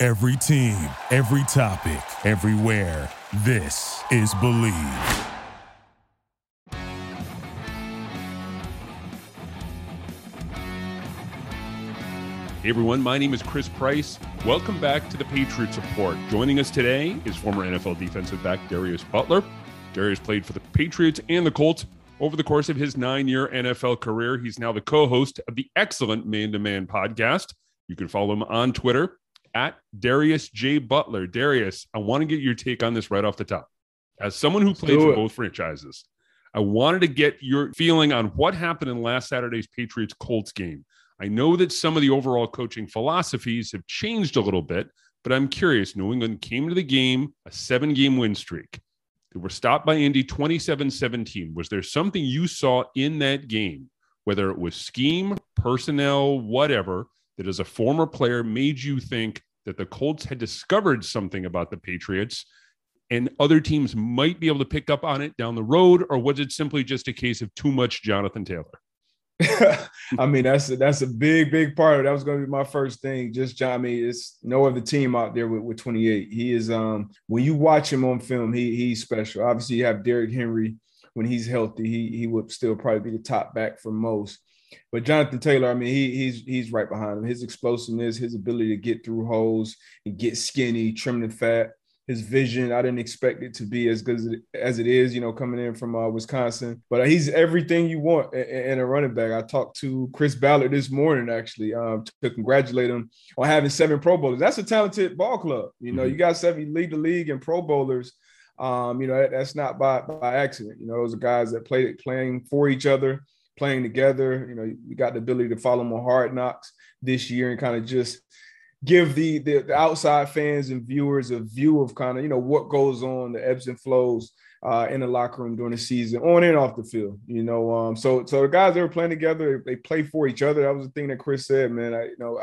Every team, every topic, everywhere. This is Bleav. Hey everyone, my name is Chris Price. Welcome back to the Patriots Report. Joining us today is former NFL defensive back Darius Butler. Darius played for the Patriots and the Colts over the course of his nine year NFL career. He's now the co host of the excellent Man to Man podcast. You can follow him on Twitter at Darius J. Butler. Darius, I want to get your take on this right off the top. As someone who played for both franchises, I wanted to get your feeling on what happened in last Saturday's Patriots Colts game. I know that some of the overall coaching philosophies have changed a little bit, but I'm curious. New England came to the game a seven game win streak. They were stopped by Indy 27 17. Was there something you saw in that game, whether it was scheme, personnel, whatever, that as a former player made you think that the Colts had discovered something about the Patriots and other teams might be able to pick up on it down the road? Or was it simply just a case of too much Jonathan Taylor? I mean, that's a, that's a big, big part of it. That was going to be my first thing. Just John, I mean, no other team out there with, with 28. He is um when you watch him on film, he he's special. Obviously, you have Derrick Henry when he's healthy. He he would still probably be the top back for most. But Jonathan Taylor, I mean, he he's he's right behind him. His explosiveness, his ability to get through holes and get skinny, trim the fat his vision. I didn't expect it to be as good as it, as it is, you know, coming in from uh, Wisconsin. But he's everything you want in, a running back. I talked to Chris Ballard this morning, actually, um, to congratulate him on having seven Pro Bowlers. That's a talented ball club. You know, mm-hmm. you got seven, you lead the league in Pro Bowlers. Um, you know, that, that's not by, by accident. You know, those are guys that played playing for each other, playing together. You know, you got the ability to follow them on hard knocks this year and kind of just – give the, the, the outside fans and viewers a view of kind of you know what goes on, the ebbs and flows uh, in the locker room during the season, on and off the field. You know, um, so so the guys that were playing together, they play for each other. That was the thing that Chris said, man. I, you know,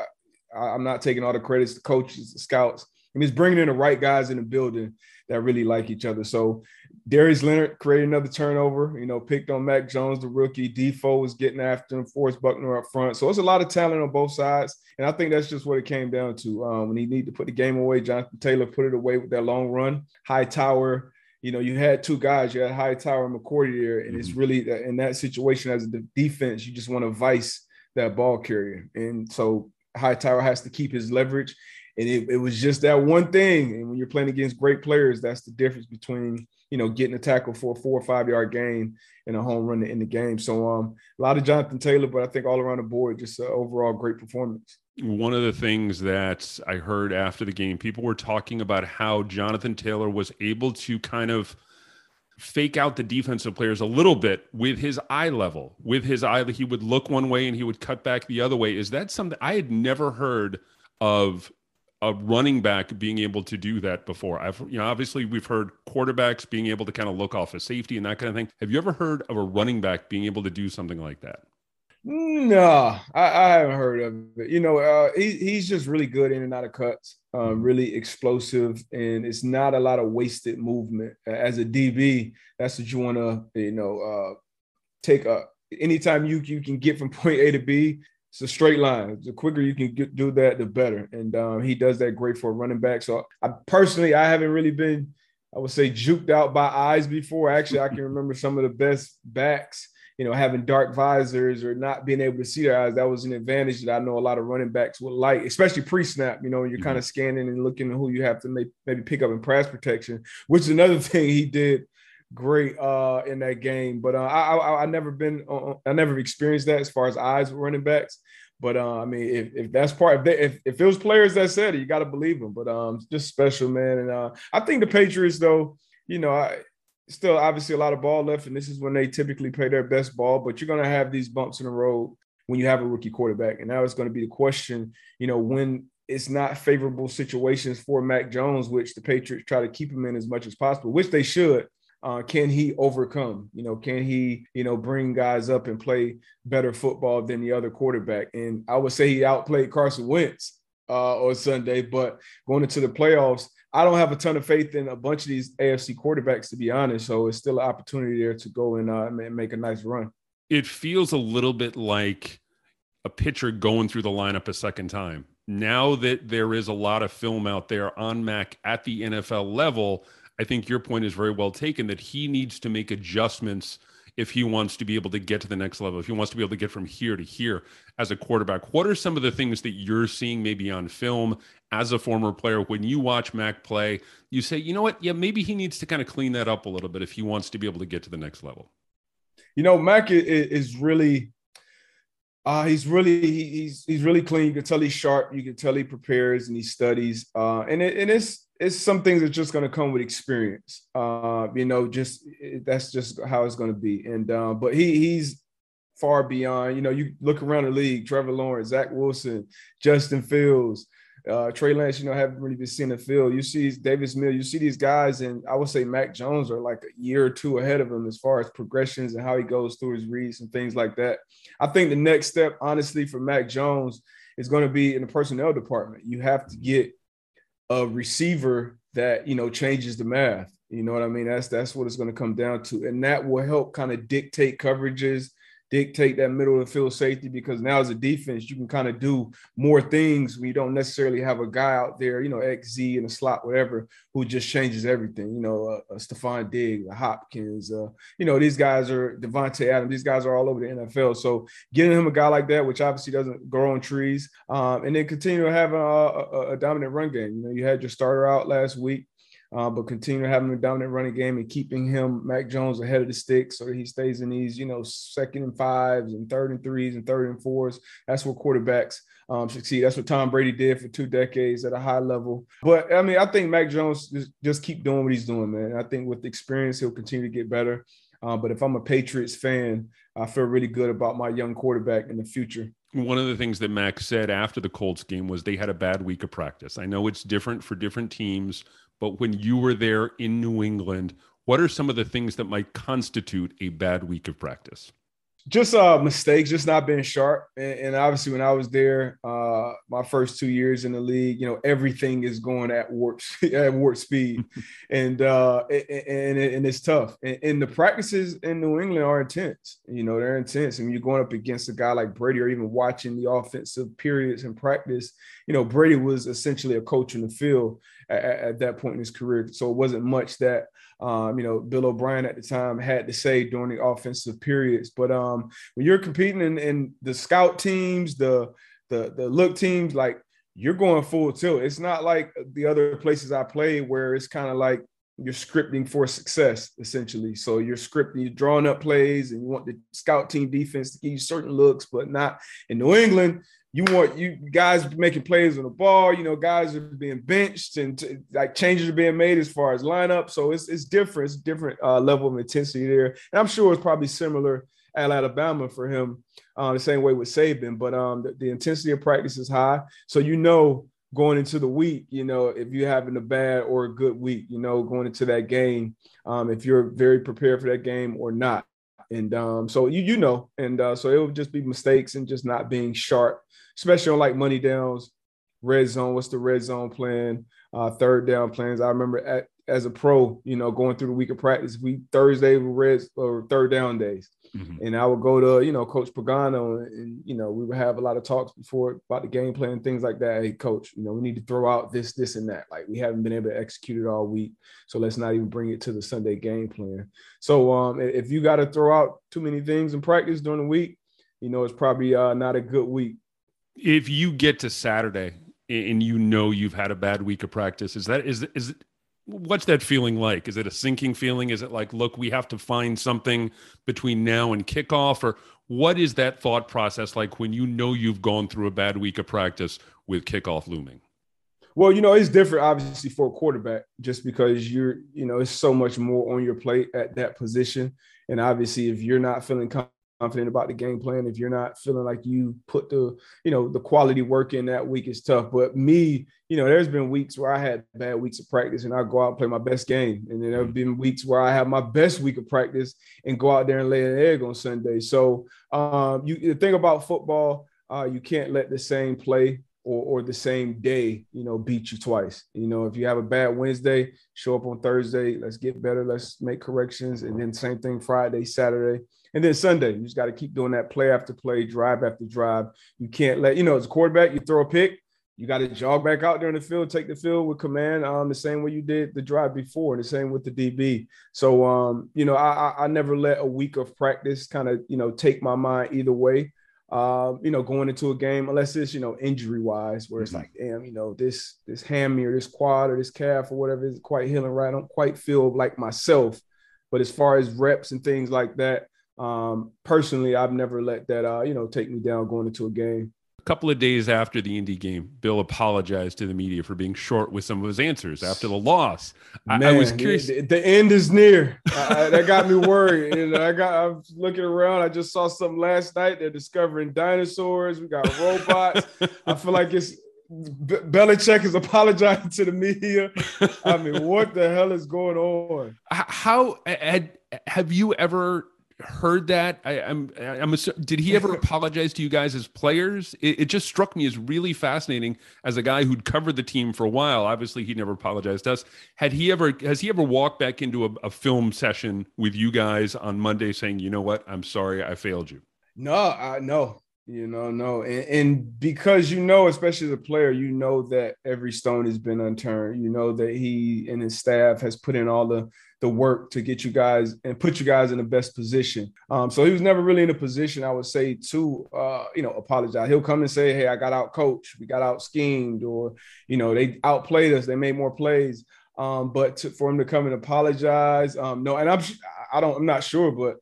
I, I'm not taking all the credits. The coaches, the scouts. I mean, it's bringing in the right guys in the building that really like each other. So Darius Leonard created another turnover, you know, picked on Mac Jones, the rookie. Defoe was getting after him, Forrest Buckner up front. So it's a lot of talent on both sides. And I think that's just what it came down to. Um, when he needed to put the game away, Jonathan Taylor put it away with that long run. Hightower, you know, you had two guys, you had Hightower and McCourty there. And mm-hmm. it's really in that situation as a defense, you just want to vice that ball carrier. And so Hightower has to keep his leverage. And it, it was just that one thing. And when you're playing against great players, that's the difference between you know, getting a tackle for a four or five yard gain and a home run in the game. So um, a lot of Jonathan Taylor, but I think all around the board, just an overall great performance. One of the things that I heard after the game, people were talking about how Jonathan Taylor was able to kind of fake out the defensive players a little bit with his eye level. With his eye, he would look one way and he would cut back the other way. Is that something I had never heard of a running back being able to do that before. I've you know obviously we've heard quarterbacks being able to kind of look off a safety and that kind of thing. Have you ever heard of a running back being able to do something like that? No, I, I haven't heard of it. You know, uh, he, he's just really good in and out of cuts, um, really explosive, and it's not a lot of wasted movement. As a DB, that's what you want to, you know, uh, take a. Anytime you you can get from point A to B, it's a straight line. The quicker you can get, do that, the better. And um, he does that great for a running back. So I personally, I haven't really been, I would say, juked out by eyes before. Actually, I can remember some of the best backs, you know, having dark visors or not being able to see their eyes. That was an advantage that I know a lot of running backs would like, especially pre-snap. You know, you're kind of scanning and looking at who you have to make, maybe pick up in pass protection, which is another thing he did great uh in that game. But uh, I, I I never been uh, I never experienced that as far as eyes running backs. But uh, I mean, if, if that's part, if, they, if if it was players that said it, you got to believe them. But um, just special, man. And uh, I think the Patriots, though, you know, I still obviously a lot of ball left, and this is when they typically play their best ball. But you're gonna have these bumps in the road when you have a rookie quarterback, and now it's to be the question, you know, when it's not favorable situations for Mac Jones, which the Patriots try to keep him in as much as possible, which they should. Uh, can he overcome? You know, can he, you know, bring guys up and play better football than the other quarterback? And I would say he outplayed Carson Wentz uh, on Sunday, but going into the playoffs, I don't have a ton of faith in a bunch of these AFC quarterbacks, to be honest. So it's still an opportunity there to go and uh, make a nice run. It feels a little bit like a pitcher going through the lineup a second time. Now that there is a lot of film out there on Mac at the NFL level, I think your point is very well taken that he needs to make adjustments if he wants to be able to get to the next level, if he wants to be able to get from here to here as a quarterback. What are some of the things that you're seeing maybe on film as a former player when you watch Mac play? You say, you know what? Yeah, maybe he needs to kind of clean that up a little bit if he wants to be able to get to the next level. You know, Mac is really uh, he's really he's he's really clean. You can tell he's sharp. You can tell he prepares and he studies. Uh, and it, and it's it's some things that's just going to come with experience. Uh, you know, just that's just how it's going to be. And uh, but he he's far beyond. You know, you look around the league: Trevor Lawrence, Zach Wilson, Justin Fields. Uh, Trey Lance, you know, haven't really been seen the field. You see Davis Mill, you see these guys, and I would say Mac Jones are like a year or two ahead of him as far as progressions and how he goes through his reads and things like that. I think the next step, honestly, for Mac Jones is going to be in the personnel department. You have to get a receiver that you know changes the math. You know what I mean? That's that's what it's going to come down to, and that will help kind of dictate coverages dictate that middle of the field safety because now as a defense, you can kind of do more things when you don't necessarily have a guy out there, you know, XZ in a slot, whatever, who just changes everything. You know, uh, uh, Stefon Diggs, Hopkins, uh, you know, these guys are Davante Adams. These guys are all over the NFL. So getting him a guy like that, which obviously doesn't grow on trees, um, and then continue to have a, a, a dominant run game. You know, you had your starter out last week uh, but continue having a dominant running game and keeping him, Mac Jones, ahead of the stick so that he stays in these, you know, second and fives and third and threes and third and fours. That's what quarterbacks um, succeed. That's what Tom Brady did for two decades at a high level. But I mean, I think Mac Jones just, just keep doing what he's doing, man. I think with experience, he'll continue to get better. Uh, but if I'm a Patriots fan, I feel really good about my young quarterback in the future. One of the things that Max said after the Colts game was they had a bad week of practice. I know it's different for different teams but when you were there in New England, what are some of the things that might constitute a bad week of practice? Just uh mistakes, just not being sharp. And, and, obviously, when I was there, uh, my first two years in the league, you know, everything is going at warp at warp speed, and uh, and and it's tough. And, and, the practices in New England are intense. You know, they're intense. and you're going up against a guy like Brady, or even watching the offensive periods in practice. You know, Brady was essentially a coach in the field at, at that point in his career, so it wasn't much that um, you know, Bill O'Brien at the time had to say during the offensive periods. But um, when you're competing in, in the scout teams, the the the look teams, like you're going full tilt. It's not like the other places I played where it's kind of like you're scripting for success essentially. So you're scripting, you're drawing up plays, and you want the scout team defense to give you certain looks, but not in New England you want you guys making plays on the ball. You know, guys are being benched and t- like changes are being made as far as lineup. So it's it's different. It's different uh, level of intensity there, and I'm sure it's probably similar at Alabama for him, uh, the same way with Saban. But um, the, the intensity of practice is high, so you know going into the week, you know, if you're having a bad or a good week, you know, going into that game, um, if you're very prepared for that game or not. And um, so you you know, and uh, so it would just be mistakes and just not being sharp especially on like money downs, red zone. What's the red zone plan? Uh, third down plans. I remember at, as a pro, you know, going through the week of practice, we Thursday were red or third down days. Mm-hmm. And I would go to, you know, Coach Pagano, and you know, we would have a lot of talks before about the game plan, and things like that. Hey, coach, you know, we need to throw out this, this, and that. Like we haven't been able to execute it all week, so let's not even bring it to the Sunday game plan. So, um, if you got to throw out too many things in practice during the week, you know, it's probably uh, not a good week if you get to Saturday and you know you've had a bad week of practice, is that is is what's that feeling like? Is it a sinking feeling? Is it like, look, we have to find something between now and kickoff, or what is that thought process like when you know you've gone through a bad week of practice with kickoff looming? Well, you know, it's different obviously for a quarterback just because you're, you know, it's so much more on your plate at that position. And obviously, if you're not feeling confident about the game plan. If you're not feeling like you put the, you know, the quality work in that week is tough. But me, you know, there's been weeks where I had bad weeks of practice and I go out and play my best game. And then there have been weeks where I have my best week of practice and go out there and lay an egg on Sunday. So um, you the thing about football, uh, you can't let the same play or, or the same day, you know, beat you twice. You know, if you have a bad Wednesday, show up on Thursday, let's get better, let's make corrections. And then same thing Friday, Saturday. And then Sunday, you just got to keep doing that play after play, drive after drive. You can't let, you know, as a quarterback, you throw a pick, you got to jog back out there in the field, take the field with command, um, the same way you did the drive before, and the same with the DB. So, um, you know, I, I never let a week of practice kind of, you know, take my mind either way. Uh, you know, going into a game, unless it's you know injury wise, where it's mm-hmm. like, damn, you know, this this hammy or this quad or this calf or whatever is quite healing right. I don't quite feel like myself. But as far as reps and things like that, um, personally, I've never let that, uh, you know, take me down going into a game. A couple of days after the Indy game, Bill apologized to the media for being short with some of his answers after the loss. Man, I, I was curious. The, the, end is near. I, that got me worried. And I got. I'm looking around. I just saw something last night. They're discovering dinosaurs. We got robots. I feel like it's Be- Belichick is apologizing to the media. I mean, what the hell is going on? How had have you ever heard that. I, am I'm, I'm a, did he ever apologize to you guys as players? It, it, just struck me as really fascinating as a guy who'd covered the team for a while. Obviously, he never apologized to us. Had he ever has he ever walked back into a, a film session with you guys on Monday saying, "You know what? I'm sorry, I failed you." No, I no. You know, no, and, and because you know, especially as a player, you know that every stone has been unturned. You know that he and his staff has put in all the the work to get you guys and put you guys in the best position. Um, so he was never really in a position, I would say, to uh, you know, apologize. He'll come and say, Hey, I got out coached, we got out schemed, or you know, they outplayed us, they made more plays. Um, but to, for him to come and apologize, um, no, and I'm I don't I'm not sure, but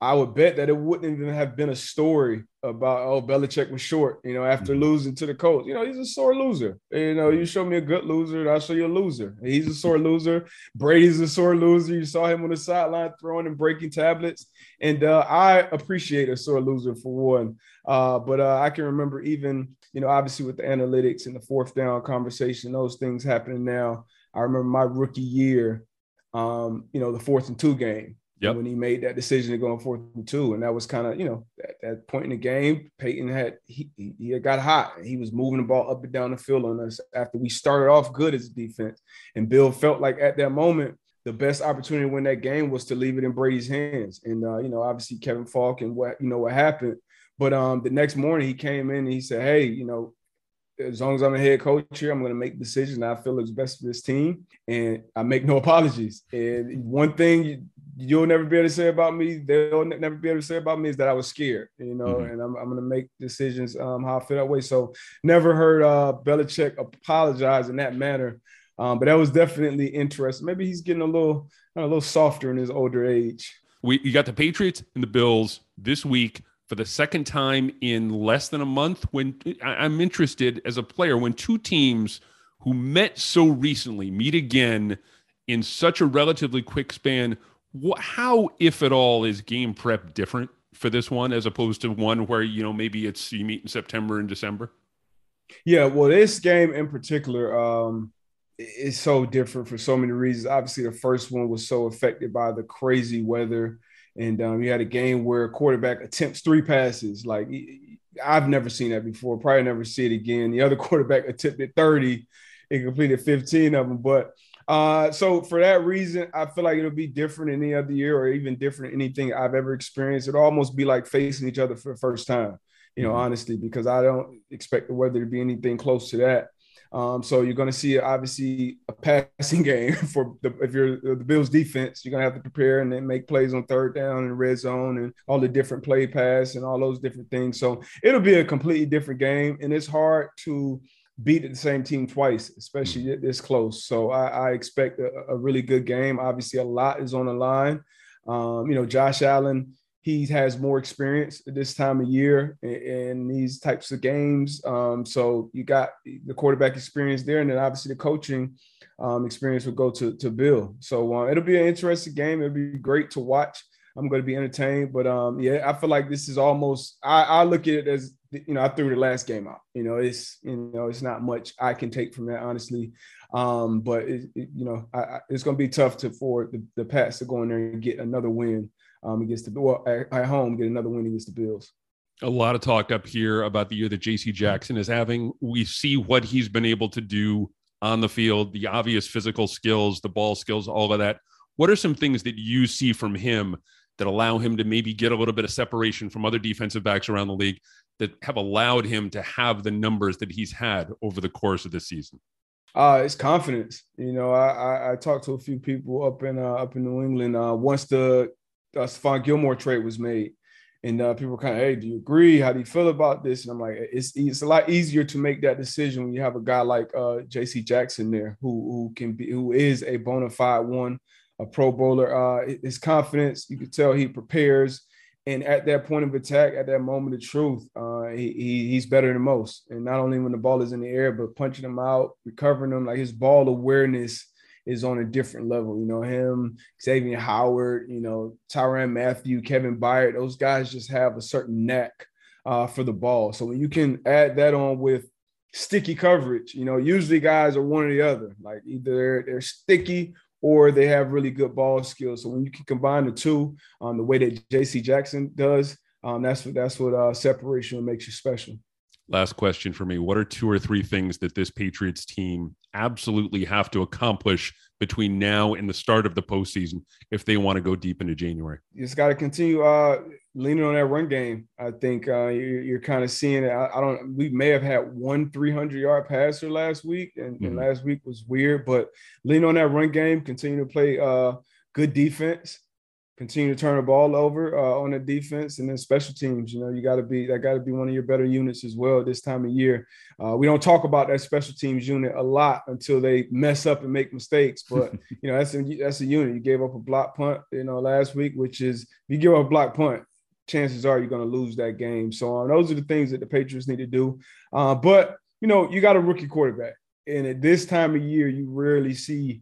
I would bet that it wouldn't even have been a story about oh Belichick was short, you know, after mm-hmm. losing to the Colts. You know, he's a sore loser. You know, you show me a good loser, I'll show you a loser. He's a sore loser. Brady's a sore loser. You saw him on the sideline throwing and breaking tablets. And uh, I appreciate a sore loser for one. Uh, but uh, I can remember even, you know, obviously with the analytics and the fourth down conversation, those things happening now. I remember my rookie year, um, you know, the fourth and two game Yep. When he made that decision to go on fourth and two, and that was kind of you know at that point in the game, Peyton had he, he got hot. He was moving the ball up and down the field on us after we started off good as a defense, and Bill felt like at that moment the best opportunity to win that game was to leave it in Brady's hands. And uh, you know, obviously Kevin Faulk and what you know what happened. But um, the next morning he came in and he said, "Hey, you know, as long as I'm a head coach here, I'm going to make decisions I feel is best for this team, and I make no apologies. And one thing you'll never be able to say about me, they'll never be able to say about me is that I was scared, you know, mm-hmm. and I'm, I'm going to make decisions um, how I feel that way. So never heard uh, Belichick apologize in that manner. Um, but that was definitely interesting. Maybe he's getting a little a little softer in his older age. We you got the Patriots and the Bills this week for the second time in less than a month. When I'm interested as a player, when two teams who met so recently meet again in such a relatively quick span, how, if at all, is game prep different for this one as opposed to one where you know maybe it's you meet in September and December? Yeah, well, this game in particular um, is so different for so many reasons. Obviously, the first one was so affected by the crazy weather and um, you had a game where a quarterback attempts three passes. Like I've never seen that before. Probably never see it again. The other quarterback attempted 30 and completed 15 of them. But uh, so for that reason, I feel like it'll be different any other year or even different anything I've ever experienced. It'll almost be like facing each other for the first time, you know, mm-hmm. honestly, because I don't expect the weather to be anything close to that. Um, so you're going to see obviously a passing game for the, if you're the Bills defense, you're going to have to prepare and then make plays on third down and red zone and all the different play pass and all those different things. So it'll be a completely different game, and it's hard to beat the same team twice, especially this close. So I, I expect a, a, really good game. Obviously, a lot is on the line. Um, you know, Josh Allen he has more experience at this time of year in, in these types of games. Um, so you got the quarterback experience there, and then obviously the coaching um, experience will go to, to Bill. So uh, it'll be an interesting game. It'll be great to watch. I'm going to be entertained. But um, yeah, I feel like this is almost. I, I look at it as you know, I threw the last game out. You know, it's you know, it's not much I can take from that, honestly. Um, but it, it, you know, I, I, it's going to be tough to for the, the Pats to go in there and get another win um, against the well at, at home, get another win against the Bills. A lot of talk up here about the year that J.C. Jackson is having. We see what he's been able to do on the field, the obvious physical skills, the ball skills, all of that. What are some things that you see from him that allow him to maybe get a little bit of separation from other defensive backs around the league that have allowed him to have the numbers that he's had over the course of the season? Uh, it's confidence. You know, I, I, I talked to a few people up in uh, up in New England. Uh, once the uh, Stephon Gilmore trade was made, and uh, people were kind of, hey, do you agree? How do you feel about this? And I'm like, it's it's a lot easier to make that decision when you have a guy like uh, J.C. Jackson there, who who can be who is a bona fide one a Pro Bowler. Uh, his confidence, you can tell he prepares. And at that point of attack, at that moment of truth, uh, he, he, he's better than most. And not only when the ball is in the air, but punching them out, recovering them, like his ball awareness is on a different level. You know, him, Xavier Howard, you know, Tyrann Mathieu, Kevin Byard, those guys just have a certain knack uh, for the ball. So when you can add that on with sticky coverage, you know, usually guys are one or the other. Like either they're, they're sticky or they have really good ball skills. So when you can combine the two, um, the way that J.C. Jackson does, um, that's what that's what uh, separation makes you special. Last question for me: What are two or three things that this Patriots team absolutely have to accomplish between now and the start of the postseason if they want to go deep into January? You just got to continue uh, leaning on that run game. I think uh, you're, you're kind of seeing it. I, I, don't. We may have had one 300 yard passer last week, and, mm-hmm. and, last week was weird. But lean on that run game. Continue to play uh, good defense continue to turn the ball over uh, on the defense and then special teams. You know, you got to be that got to be one of your better units as well this time of year. Uh, we don't talk about that special teams unit a lot until they mess up and make mistakes. But you know, that's a that's a unit. You gave up a block punt, you know, last week, which is if you give up a block punt, chances are you're going to lose that game. So uh, those are the things that the Patriots need to do. Uh, but you know, you got a rookie quarterback, and at this time of year, you rarely see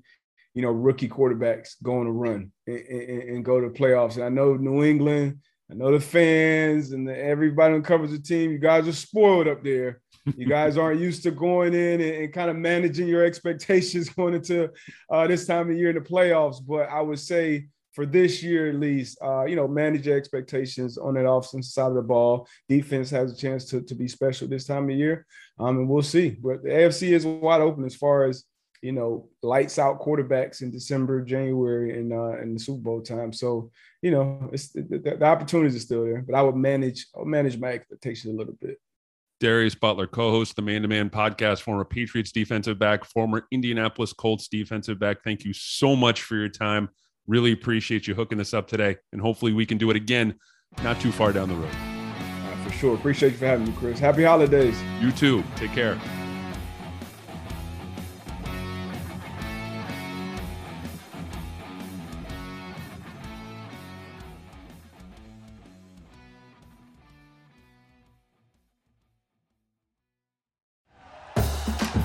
you know, rookie quarterbacks going to run and, and, and, go to playoffs. And I know New England, I know the fans and the, everybody who covers the team, you guys are spoiled up there. You guys aren't used to going in and, and kind of managing your expectations going into uh, this time of year in the playoffs. But I would say for this year at least, uh, you know, manage your expectations on that offensive side of the ball. Defense has a chance to, to be special this time of year. Um, and we'll see. But the AFC is wide open as far as you know, lights out quarterbacks in December, January, and uh, in the Super Bowl time. So, you know, it's the, the, opportunities are still there, but I would manage, I would manage my expectations a little bit. Darius Butler, co-host the Man to Man podcast, former Patriots defensive back, former Indianapolis Colts defensive back. Thank you so much for your time. Really appreciate you hooking this up today, and hopefully we can do it again, not too far down the road. Uh, for sure. Appreciate you for having me, Chris. Happy holidays. You too. Take care.